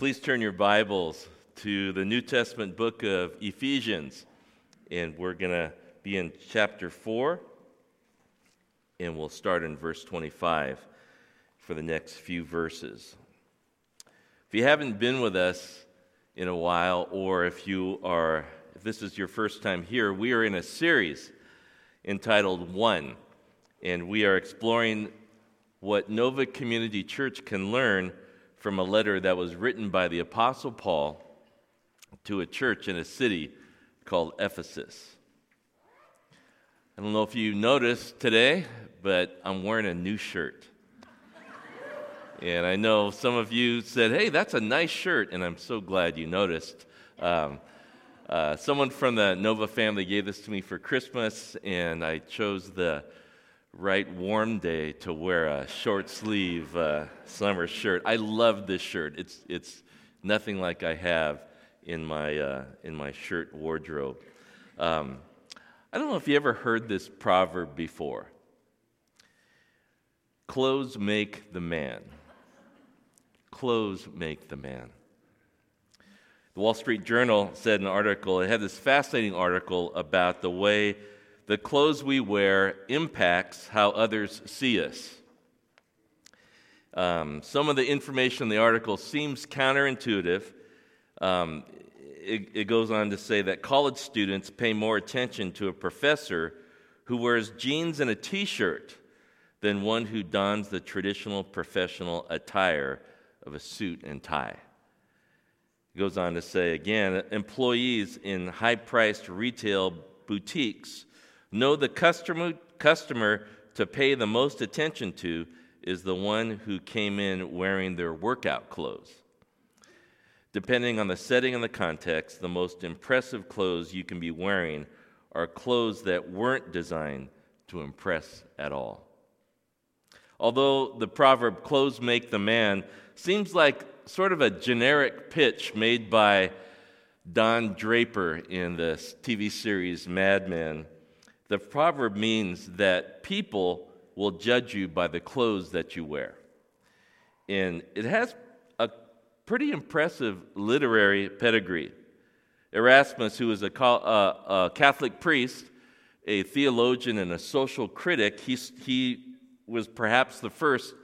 Please turn your Bibles to the New Testament book of Ephesians, and we're going to be in chapter 4, and we'll start in verse 25 for the next few verses. If you haven't been with us in a while, or if you are, if this is your first time here, we are in a series entitled One, and we are exploring what Nova Community Church can learn from a letter that was written by the Apostle Paul to a church in a city called Ephesus. I don't know if you noticed today, but I'm wearing a new shirt. and I know some of you said, hey, that's a nice shirt, and I'm so glad you noticed. Um, uh, someone from the Nova family gave this to me for Christmas, and I chose the right warm day to wear a short sleeve uh, summer shirt. I love this shirt. It's, it's nothing like I have in my, uh, in my shirt wardrobe. Um, I don't know if you ever heard this proverb before clothes make the man. Clothes make the man. The Wall Street Journal said an article, it had this fascinating article about the way the clothes we wear impacts how others see us. Um, some of the information in the article seems counterintuitive. Um, it, it goes on to say that college students pay more attention to a professor who wears jeans and a t shirt than one who dons the traditional professional attire of a suit and tie. It goes on to say again employees in high priced retail boutiques Know the customer, customer to pay the most attention to is the one who came in wearing their workout clothes. Depending on the setting and the context, the most impressive clothes you can be wearing are clothes that weren't designed to impress at all. Although the proverb, clothes make the man, seems like sort of a generic pitch made by Don Draper in the TV series Mad Men, the proverb means that people will judge you by the clothes that you wear. And it has a pretty impressive literary pedigree. Erasmus, who was a, a Catholic priest, a theologian, and a social critic, he, he was perhaps the first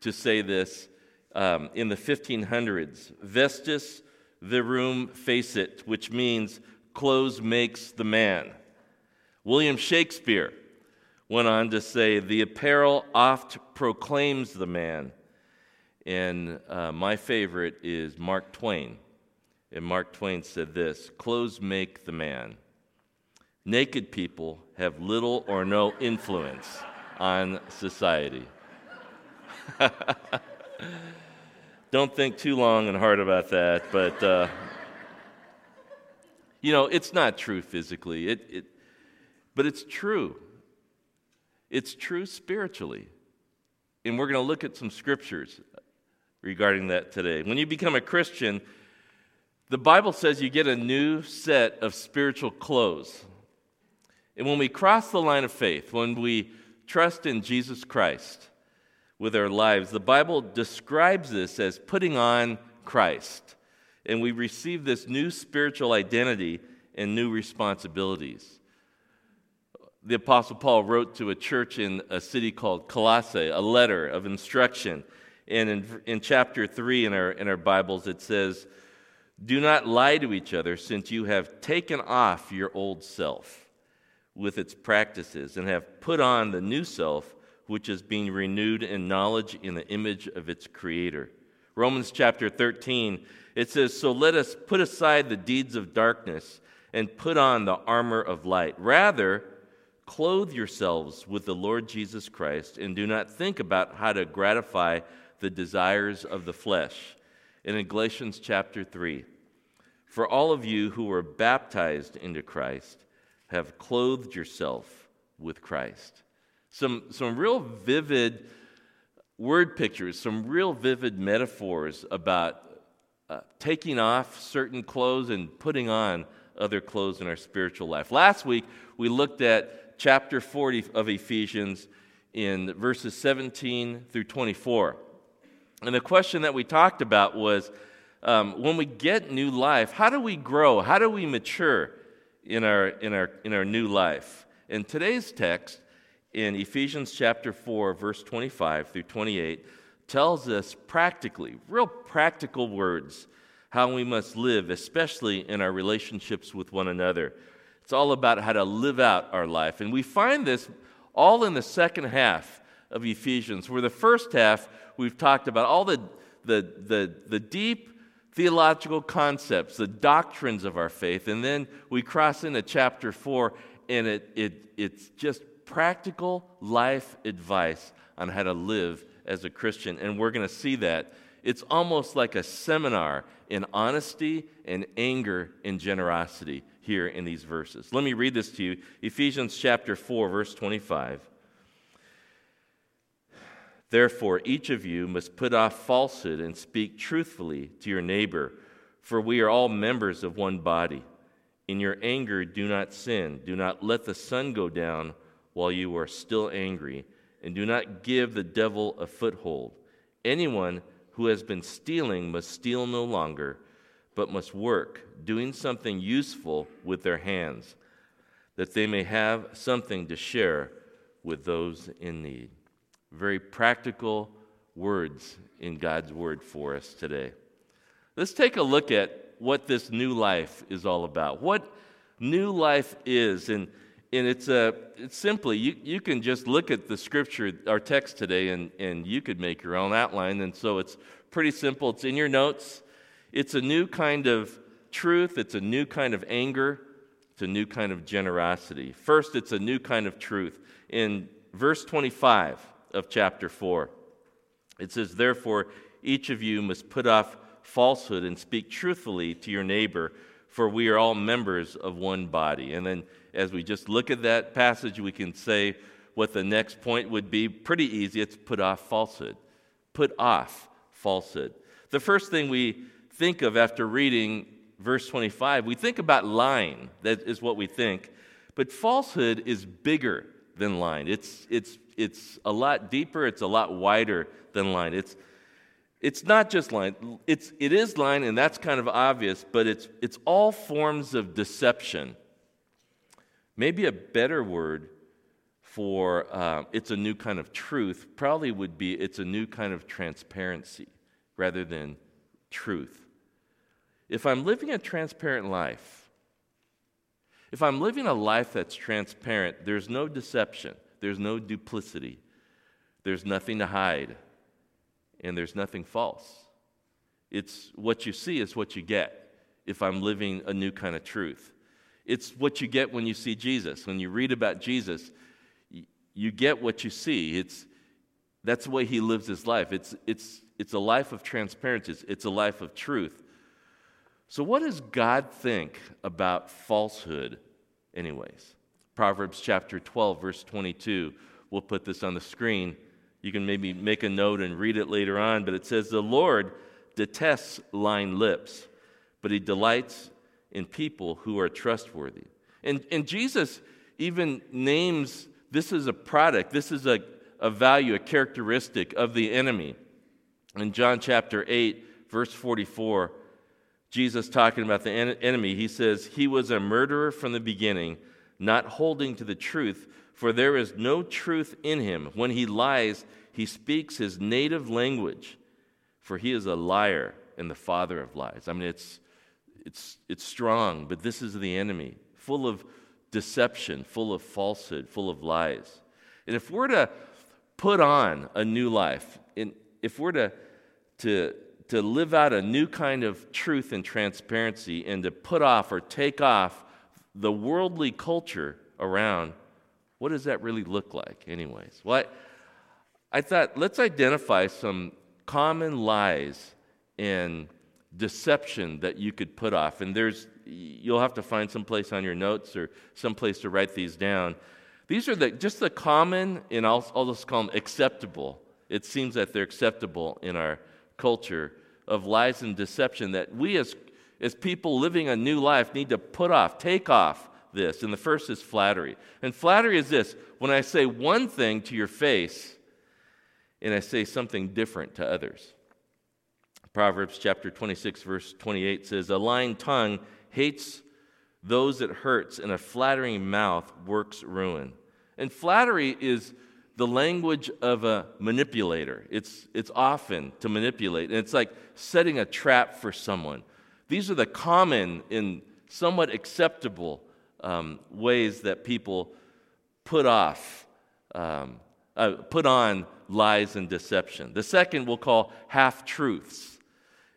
to say this um, in the 1500s Vestis virum facit, which means clothes makes the man. William Shakespeare went on to say, The apparel oft proclaims the man. And uh, my favorite is Mark Twain. And Mark Twain said this Clothes make the man. Naked people have little or no influence on society. Don't think too long and hard about that, but uh, you know, it's not true physically. It, it, but it's true. It's true spiritually. And we're going to look at some scriptures regarding that today. When you become a Christian, the Bible says you get a new set of spiritual clothes. And when we cross the line of faith, when we trust in Jesus Christ with our lives, the Bible describes this as putting on Christ. And we receive this new spiritual identity and new responsibilities the Apostle Paul wrote to a church in a city called Colossae a letter of instruction. And in, in chapter 3 in our, in our Bibles, it says, Do not lie to each other, since you have taken off your old self with its practices and have put on the new self, which is being renewed in knowledge in the image of its creator. Romans chapter 13, it says, So let us put aside the deeds of darkness and put on the armor of light. Rather, Clothe yourselves with the Lord Jesus Christ and do not think about how to gratify the desires of the flesh. And in Galatians chapter 3, for all of you who were baptized into Christ have clothed yourself with Christ. Some, some real vivid word pictures, some real vivid metaphors about uh, taking off certain clothes and putting on other clothes in our spiritual life. Last week, we looked at chapter 40 of Ephesians in verses 17 through 24. And the question that we talked about was um, when we get new life, how do we grow? How do we mature in our, in our, in our new life? In today's text, in Ephesians chapter 4, verse 25 through 28, tells us practically, real practical words, how we must live, especially in our relationships with one another. It's all about how to live out our life. And we find this all in the second half of Ephesians, where the first half we've talked about all the, the, the, the deep theological concepts, the doctrines of our faith. And then we cross into chapter 4, and it, it, it's just practical life advice on how to live as a Christian. And we're going to see that. It's almost like a seminar in honesty and anger in generosity here in these verses. Let me read this to you Ephesians chapter 4, verse 25. Therefore, each of you must put off falsehood and speak truthfully to your neighbor, for we are all members of one body. In your anger, do not sin. Do not let the sun go down while you are still angry, and do not give the devil a foothold. Anyone who has been stealing must steal no longer, but must work, doing something useful with their hands, that they may have something to share with those in need. Very practical words in God's word for us today. Let's take a look at what this new life is all about. What new life is. And, and it's, uh, it's simply, you, you can just look at the scripture, our text today, and, and you could make your own outline. And so it's pretty simple. It's in your notes. It's a new kind of truth, it's a new kind of anger, it's a new kind of generosity. First, it's a new kind of truth. In verse 25 of chapter 4, it says, Therefore, each of you must put off falsehood and speak truthfully to your neighbor, for we are all members of one body. And then, as we just look at that passage, we can say what the next point would be pretty easy it's put off falsehood. Put off falsehood. The first thing we think of after reading verse 25, we think about lying. That is what we think. But falsehood is bigger than lying. It's, it's, it's a lot deeper, it's a lot wider than lying. It's, it's not just lying. It's, it is lying, and that's kind of obvious, but it's, it's all forms of deception. Maybe a better word for uh, it's a new kind of truth probably would be it's a new kind of transparency rather than truth. If I'm living a transparent life, if I'm living a life that's transparent, there's no deception, there's no duplicity, there's nothing to hide, and there's nothing false. It's what you see is what you get if I'm living a new kind of truth. It's what you get when you see Jesus. When you read about Jesus, you get what you see. It's, that's the way he lives his life. It's, it's, it's a life of transparency, it's a life of truth. So, what does God think about falsehood, anyways? Proverbs chapter 12, verse 22. We'll put this on the screen. You can maybe make a note and read it later on, but it says, The Lord detests lying lips, but he delights in people who are trustworthy. And, and Jesus even names this is a product, this is a, a value, a characteristic of the enemy. In John chapter 8, verse 44, Jesus talking about the en- enemy, he says, He was a murderer from the beginning, not holding to the truth, for there is no truth in him. When he lies, he speaks his native language, for he is a liar and the father of lies. I mean, it's, it's, it's strong, but this is the enemy, full of deception, full of falsehood, full of lies. And if we're to put on a new life, and if we're to, to, to live out a new kind of truth and transparency and to put off or take off the worldly culture around, what does that really look like, anyways? Well, I, I thought let's identify some common lies and deception that you could put off. And there's, you'll have to find some place on your notes or some place to write these down. These are the, just the common, and I'll, I'll just call them acceptable it seems that they're acceptable in our culture of lies and deception that we as, as people living a new life need to put off, take off this. And the first is flattery. And flattery is this when I say one thing to your face and I say something different to others. Proverbs chapter 26, verse 28 says, A lying tongue hates those it hurts, and a flattering mouth works ruin. And flattery is the language of a manipulator. It's, it's often to manipulate, and it's like setting a trap for someone. These are the common and somewhat acceptable um, ways that people put off, um, uh, put on lies and deception. The second we'll call half truths.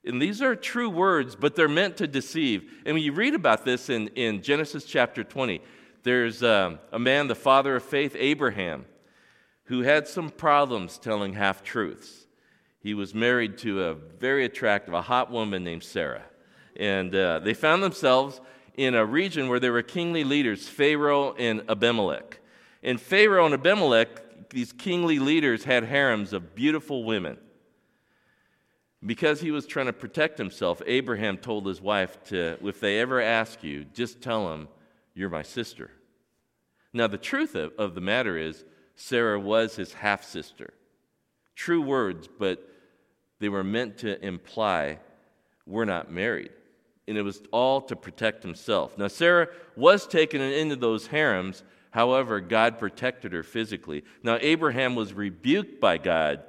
And these are true words, but they're meant to deceive. And when you read about this in, in Genesis chapter 20, there's um, a man, the father of faith, Abraham, who had some problems telling half truths. He was married to a very attractive, a hot woman named Sarah. And uh, they found themselves in a region where there were kingly leaders, Pharaoh and Abimelech. And Pharaoh and Abimelech, these kingly leaders, had harems of beautiful women. Because he was trying to protect himself, Abraham told his wife to, if they ever ask you, just tell them, you're my sister. Now, the truth of, of the matter is, Sarah was his half sister. True words, but they were meant to imply we're not married. And it was all to protect himself. Now, Sarah was taken into those harems. However, God protected her physically. Now, Abraham was rebuked by God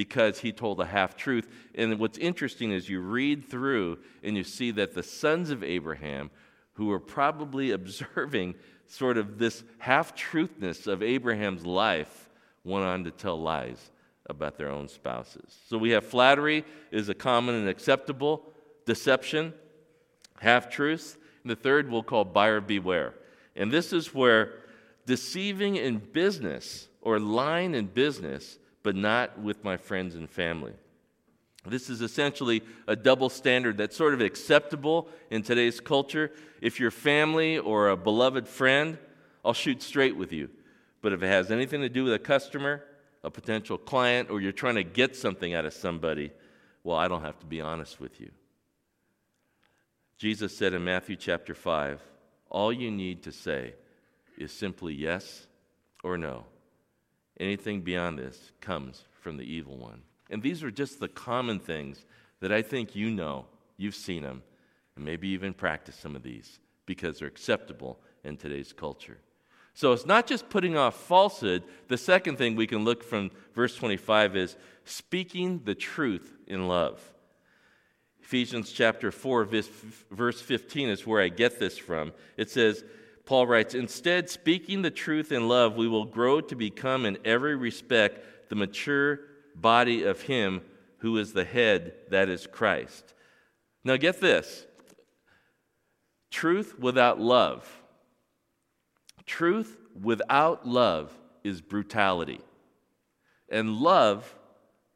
because he told a half truth. And what's interesting is you read through and you see that the sons of Abraham, who were probably observing sort of this half truthness of Abraham's life went on to tell lies about their own spouses. So we have flattery is a common and acceptable deception, half truths. And the third we'll call buyer beware. And this is where deceiving in business or lying in business, but not with my friends and family. This is essentially a double standard that's sort of acceptable in today's culture. If you're family or a beloved friend, I'll shoot straight with you. But if it has anything to do with a customer, a potential client, or you're trying to get something out of somebody, well, I don't have to be honest with you. Jesus said in Matthew chapter 5 all you need to say is simply yes or no. Anything beyond this comes from the evil one. And these are just the common things that I think you know, you've seen them, and maybe even practice some of these because they're acceptable in today's culture. So it's not just putting off falsehood. The second thing we can look from verse 25 is speaking the truth in love. Ephesians chapter 4, verse 15 is where I get this from. It says, Paul writes, Instead, speaking the truth in love, we will grow to become in every respect the mature body of Him who is the head, that is Christ. Now, get this truth without love. Truth without love is brutality. And love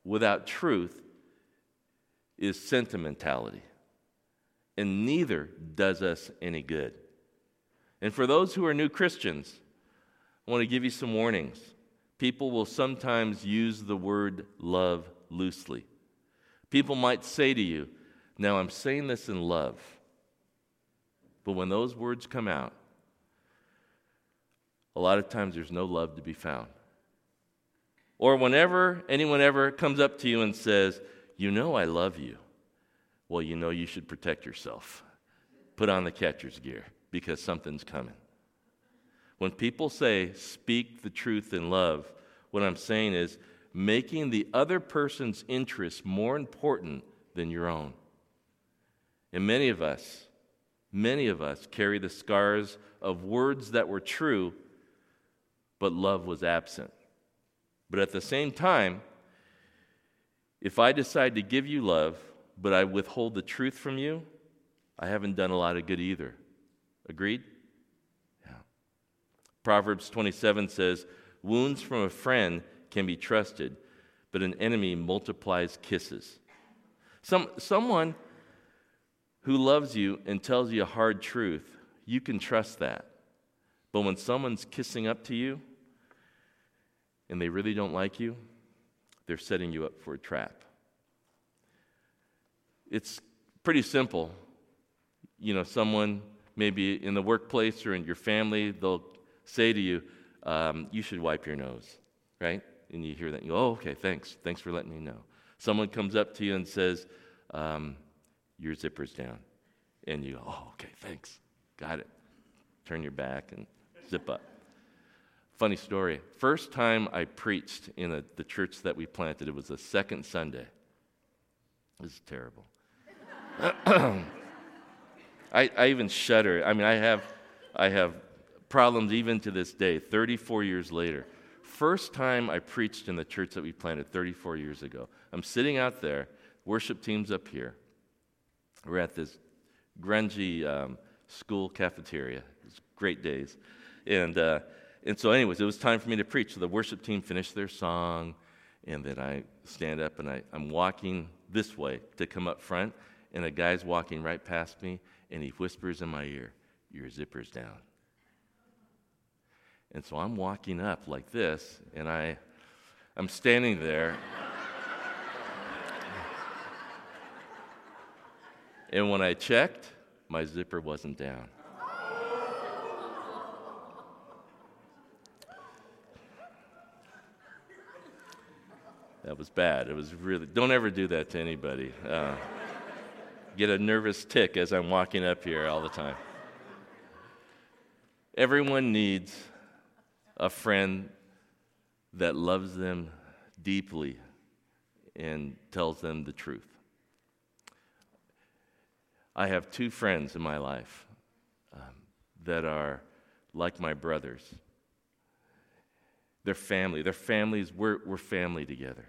without truth is sentimentality. And neither does us any good. And for those who are new Christians, I want to give you some warnings people will sometimes use the word love loosely. People might say to you, Now I'm saying this in love. But when those words come out, a lot of times there's no love to be found. Or whenever anyone ever comes up to you and says, You know I love you, well, you know you should protect yourself. Put on the catcher's gear because something's coming. When people say, speak the truth in love, what I'm saying is making the other person's interests more important than your own. And many of us, many of us carry the scars of words that were true, but love was absent. But at the same time, if I decide to give you love, but I withhold the truth from you, I haven't done a lot of good either. Agreed? Proverbs 27 says, Wounds from a friend can be trusted, but an enemy multiplies kisses. Some, someone who loves you and tells you a hard truth, you can trust that. But when someone's kissing up to you and they really don't like you, they're setting you up for a trap. It's pretty simple. You know, someone maybe in the workplace or in your family, they'll say to you, um, you should wipe your nose, right? And you hear that, and you go, oh, okay, thanks. Thanks for letting me know. Someone comes up to you and says, um, your zipper's down. And you go, oh, okay, thanks. Got it. Turn your back and zip up. Funny story. First time I preached in a, the church that we planted, it was the second Sunday. This is terrible. I, I even shudder. I mean, I have, I have problems even to this day, 34 years later. First time I preached in the church that we planted 34 years ago. I'm sitting out there, worship team's up here. We're at this grungy um, school cafeteria. It's great days. And, uh, and so, anyways, it was time for me to preach. So the worship team finished their song, and then I stand up and I, I'm walking this way to come up front, and a guy's walking right past me, and he whispers in my ear, Your zipper's down. And so I'm walking up like this, and I, I'm standing there. and when I checked, my zipper wasn't down. That was bad. It was really, don't ever do that to anybody. Uh, get a nervous tic as I'm walking up here all the time. Everyone needs a friend that loves them deeply and tells them the truth. I have two friends in my life um, that are like my brothers. They're family. They're families. We're, we're family together.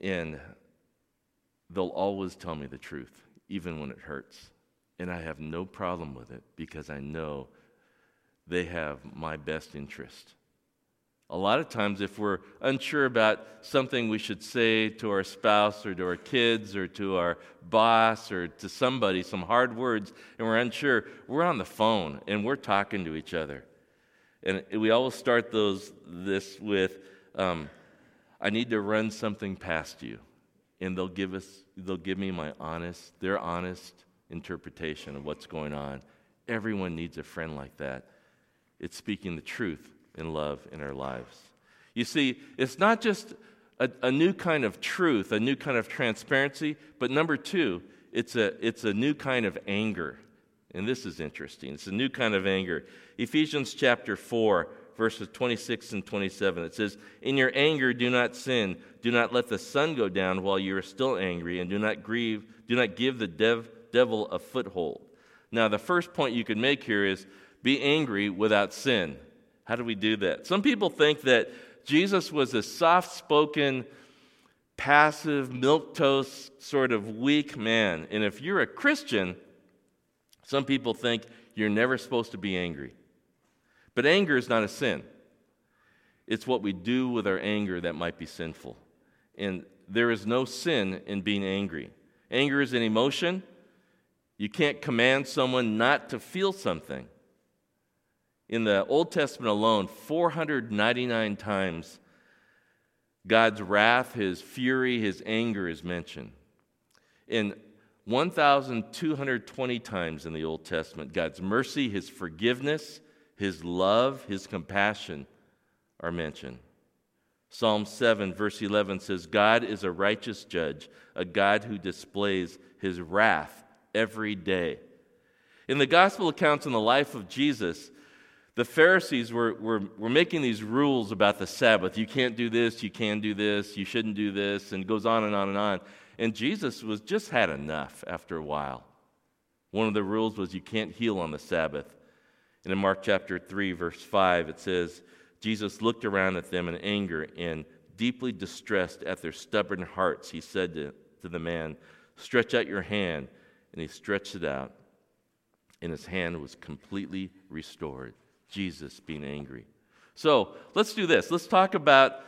And they'll always tell me the truth, even when it hurts. And I have no problem with it because I know they have my best interest. A lot of times, if we're unsure about something we should say to our spouse or to our kids or to our boss or to somebody, some hard words, and we're unsure, we're on the phone and we're talking to each other. And we always start those, this with, um, I need to run something past you. And they'll give us, they'll give me my honest, their honest interpretation of what's going on. Everyone needs a friend like that it's speaking the truth in love in our lives. You see, it's not just a, a, new kind of truth, a new kind of transparency, but number two, it's a, it's a new kind of anger. And this is interesting. It's a new kind of anger. Ephesians chapter 4, verses 26 and 27, it says, In your anger, do not sin. Do not let the sun go down while you are still angry, and do not grieve, do not give the dev, devil a foothold. Now, the first point you could make here is be angry without sin. How do we do that? Some people think that Jesus was a soft spoken, passive, milquetoast, sort of weak man. And if you're a Christian, some people think you're never supposed to be angry. But anger is not a sin, it's what we do with our anger that might be sinful. And there is no sin in being angry. Anger is an emotion. You can't command someone not to feel something. In the Old Testament alone, 499 times God's wrath, his fury, his anger is mentioned. In 1,220 times in the Old Testament, God's mercy, his forgiveness, his love, his compassion are mentioned. Psalm 7, verse 11 says, God is a righteous judge, a God who displays his wrath every day. In the gospel accounts in the life of Jesus, the Pharisees were, were, were making these rules about the Sabbath. You can't do this, you can do this, you shouldn't do this, and goes on and on and on. And Jesus was just had enough after a while. One of the rules was you can't heal on the Sabbath. And in Mark chapter 3, verse 5, it says, Jesus looked around at them in anger and deeply distressed at their stubborn hearts. He said to, to the man, Stretch out your hand. And he stretched it out, and his hand was completely restored. Jesus being angry. So let's do this. Let's talk about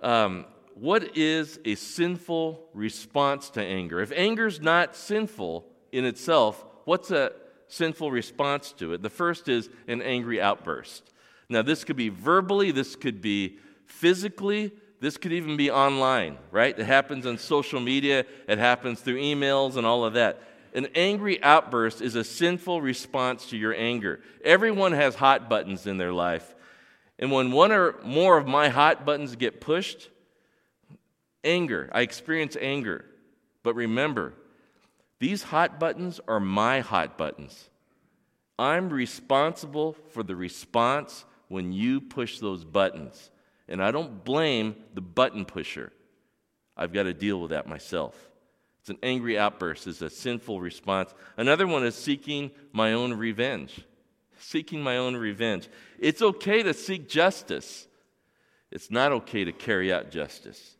um, what is a sinful response to anger. If anger is not sinful in itself, what's a sinful response to it? The first is an angry outburst. Now, this could be verbally, this could be physically, this could even be online, right? It happens on social media, it happens through emails and all of that. An angry outburst is a sinful response to your anger. Everyone has hot buttons in their life. And when one or more of my hot buttons get pushed, anger, I experience anger. But remember, these hot buttons are my hot buttons. I'm responsible for the response when you push those buttons. And I don't blame the button pusher. I've got to deal with that myself. It's an angry outburst, it's a sinful response. Another one is seeking my own revenge. Seeking my own revenge. It's okay to seek justice, it's not okay to carry out justice.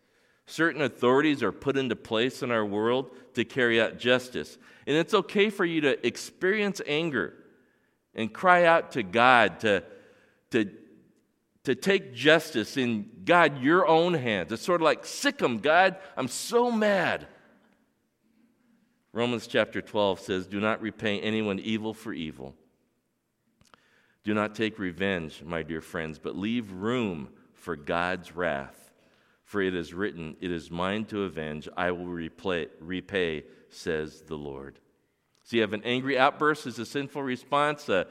Certain authorities are put into place in our world to carry out justice. And it's okay for you to experience anger and cry out to God to, to, to take justice in God, your own hands. It's sort of like, sick 'em, God, I'm so mad. Romans chapter 12 says, Do not repay anyone evil for evil. Do not take revenge, my dear friends, but leave room for God's wrath. For it is written, It is mine to avenge, I will repay, repay says the Lord. So you have an angry outburst as a sinful response, uh,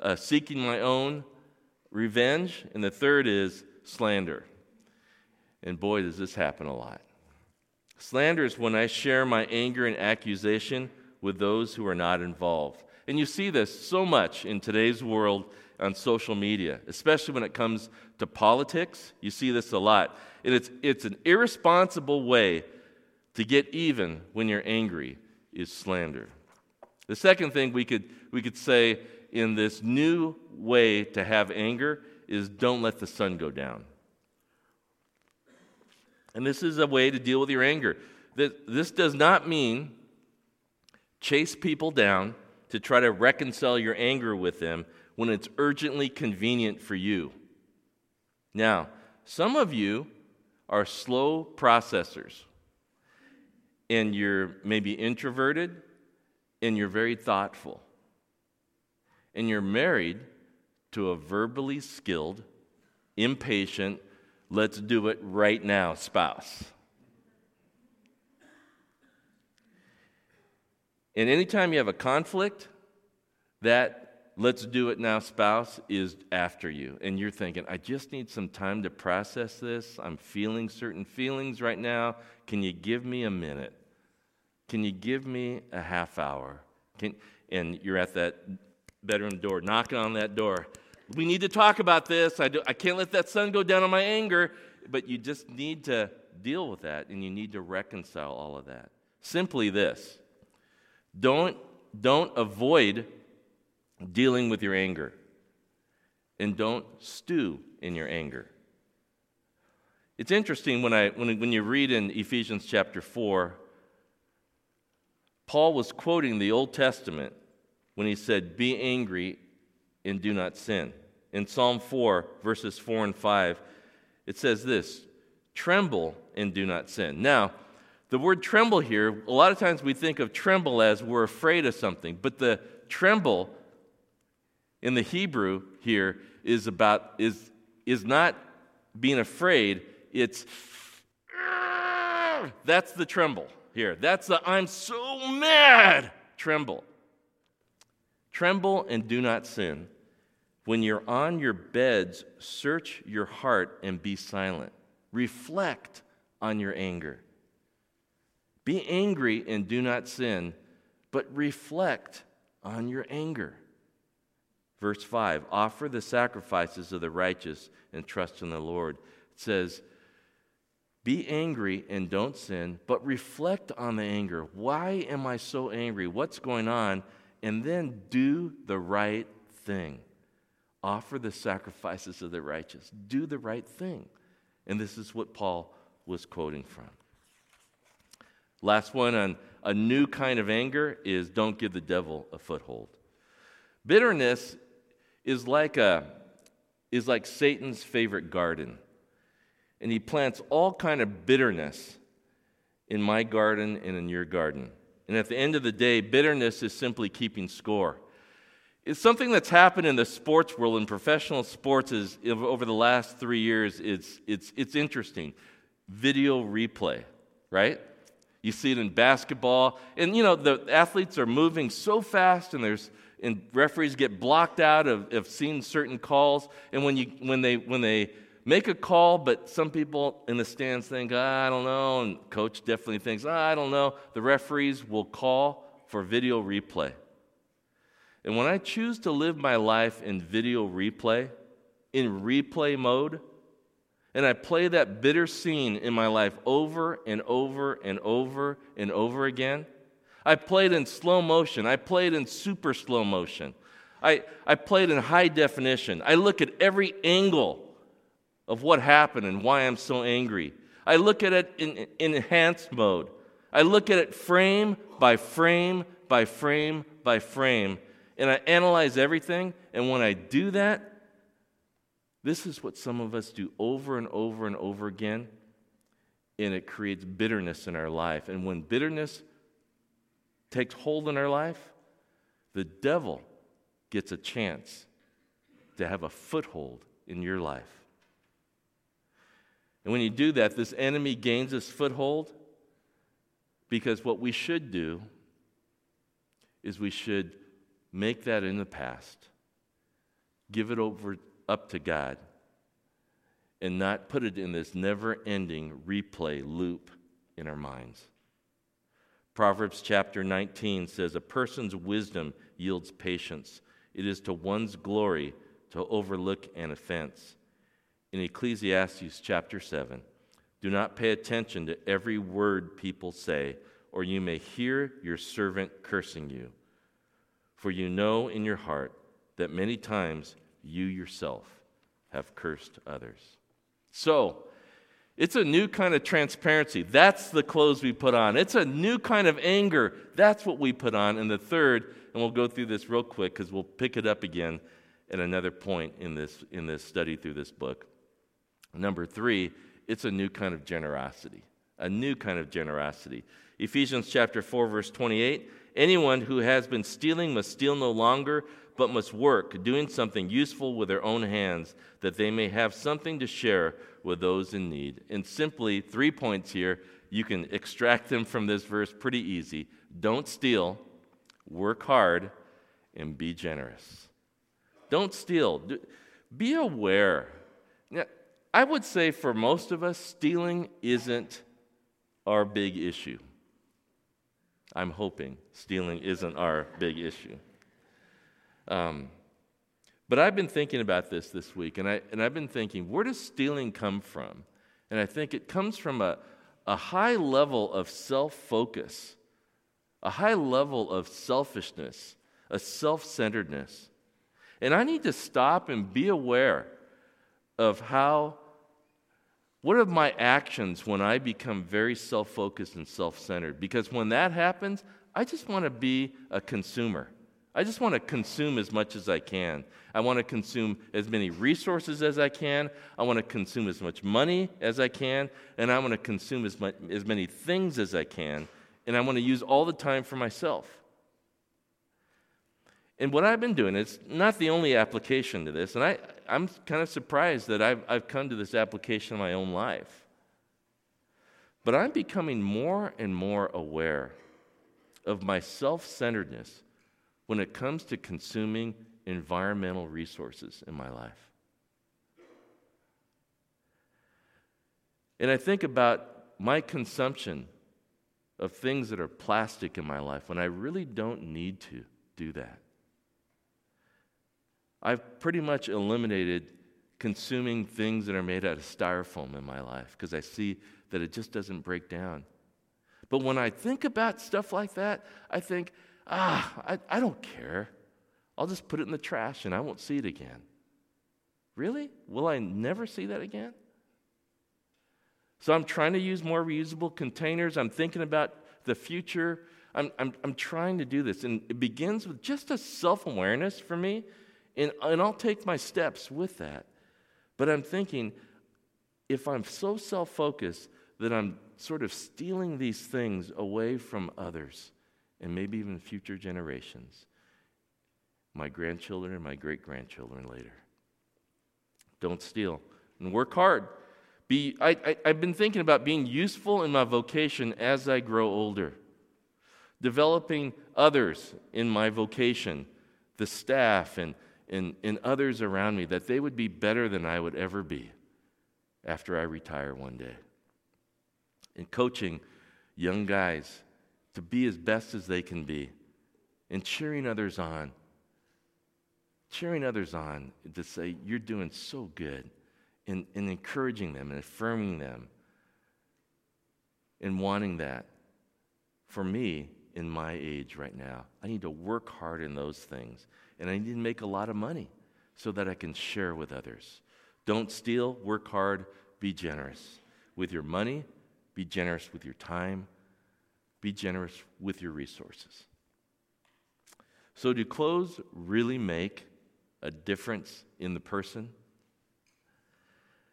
uh, seeking my own revenge, and the third is slander. And boy, does this happen a lot. Slander is when I share my anger and accusation with those who are not involved. And you see this so much in today's world on social media, especially when it comes to politics. You see this a lot. And it's, it's an irresponsible way to get even when you're angry is slander. The second thing we could, we could say in this new way to have anger is don't let the sun go down. And this is a way to deal with your anger. This does not mean chase people down to try to reconcile your anger with them when it's urgently convenient for you. Now, some of you are slow processors, and you're maybe introverted, and you're very thoughtful, and you're married to a verbally skilled, impatient, let's do it right now spouse. And anytime you have a conflict, that let's do it now spouse is after you. And you're thinking, I just need some time to process this. I'm feeling certain feelings right now. Can you give me a minute? Can you give me a half hour? Can, and you're at that bedroom door, knocking on that door. We need to talk about this. I, do, I can't let that sun go down on my anger. But you just need to deal with that and you need to reconcile all of that. Simply this don't, don't avoid dealing with your anger. And don't stew in your anger. It's interesting when, I, when, when you read in Ephesians chapter 4, Paul was quoting the Old Testament when he said, Be angry and do not sin. In Psalm 4, verses 4 and 5, it says this Tremble and do not sin. Now, the word tremble here, a lot of times we think of tremble as we're afraid of something, but the tremble in the Hebrew here is about is is not being afraid, it's that's the tremble here. That's the I'm so mad tremble. Tremble and do not sin. When you're on your beds, search your heart and be silent. Reflect on your anger. Be angry and do not sin, but reflect on your anger. Verse 5 Offer the sacrifices of the righteous and trust in the Lord. It says, Be angry and don't sin, but reflect on the anger. Why am I so angry? What's going on? And then do the right thing. Offer the sacrifices of the righteous. Do the right thing. And this is what Paul was quoting from. Last one on a new kind of anger is don't give the devil a foothold. Bitterness is like, a, is like Satan's favorite garden. And he plants all kind of bitterness in my garden and in your garden. And at the end of the day, bitterness is simply keeping score. It's something that's happened in the sports world, in professional sports, is over the last three years. It's, it's, it's interesting. Video replay, right? You see it in basketball, and you know the athletes are moving so fast, and there's and referees get blocked out of, of seeing certain calls. And when, you, when, they, when they make a call, but some people in the stands think, ah, I don't know, and coach definitely thinks, ah, I don't know. The referees will call for video replay. And when I choose to live my life in video replay, in replay mode, and I play that bitter scene in my life over and over and over and over again, I played in slow motion. I played in super slow motion. I, I played in high definition. I look at every angle of what happened and why I'm so angry. I look at it in, in enhanced mode. I look at it frame by frame by frame by frame, and I analyze everything. And when I do that, this is what some of us do over and over and over again, and it creates bitterness in our life. And when bitterness takes hold in our life, the devil gets a chance to have a foothold in your life. And when you do that, this enemy gains his foothold because what we should do is we should make that in the past, give it over up to God, and not put it in this never ending replay loop in our minds. Proverbs chapter 19 says, A person's wisdom yields patience. It is to one's glory to overlook an offense. In Ecclesiastes chapter 7, do not pay attention to every word people say, or you may hear your servant cursing you. For you know in your heart that many times you yourself have cursed others. So, it's a new kind of transparency. That's the clothes we put on. It's a new kind of anger. That's what we put on. And the third, and we'll go through this real quick because we'll pick it up again at another point in this, in this study through this book. Number three, it's a new kind of generosity. A new kind of generosity. Ephesians chapter 4, verse 28 Anyone who has been stealing must steal no longer, but must work, doing something useful with their own hands, that they may have something to share with those in need. And simply, three points here. You can extract them from this verse pretty easy. Don't steal, work hard, and be generous. Don't steal. Be aware. Now, I would say for most of us, stealing isn't our big issue. I'm hoping stealing isn't our big issue. Um, but I've been thinking about this this week, and, I, and I've been thinking, where does stealing come from? And I think it comes from a, a high level of self focus, a high level of selfishness, a self centeredness. And I need to stop and be aware of how, what are my actions when I become very self focused and self centered? Because when that happens, I just want to be a consumer. I just want to consume as much as I can. I want to consume as many resources as I can. I want to consume as much money as I can. And I want to consume as, much, as many things as I can. And I want to use all the time for myself. And what I've been doing, it's not the only application to this. And I, I'm kind of surprised that I've, I've come to this application in my own life. But I'm becoming more and more aware of my self centeredness when it comes to consuming environmental resources in my life. And I think about my consumption of things that are plastic in my life when I really don't need to do that. I've pretty much eliminated consuming things that are made out of styrofoam in my life because I see that it just doesn't break down. But when I think about stuff like that, I think, ah, I, I don't care. I'll just put it in the trash and I won't see it again. Really? Will I never see that again? So I'm trying to use more reusable containers. I'm thinking about the future. I'm, I'm, I'm trying to do this. And it begins with just a self awareness for me. And, and I'll take my steps with that. But I'm thinking, if I'm so self focused that I'm sort of stealing these things away from others, and maybe even future generations, my grandchildren and my great grandchildren later. Don't steal and work hard. Be, I, I, I've been thinking about being useful in my vocation as I grow older, developing others in my vocation, the staff and, and, and others around me, that they would be better than I would ever be. after I retire one day. In coaching young guys to be as best as they can be and cheering others on. Cheering others on to say, You're doing so good, and, and encouraging them and affirming them and wanting that. For me, in my age right now, I need to work hard in those things, and I need to make a lot of money so that I can share with others. Don't steal, work hard, be generous with your money, be generous with your time, be generous with your resources. So, do clothes really make a difference in the person?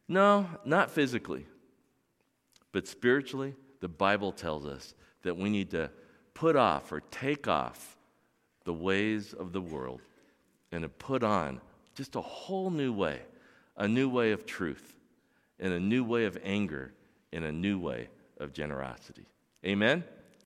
No, not physically. But spiritually, the Bible tells us that we need to put off or take off the ways of the world and to put on just a whole new way, a new way of truth, and a new way of anger, and a new way of generosity. Amen?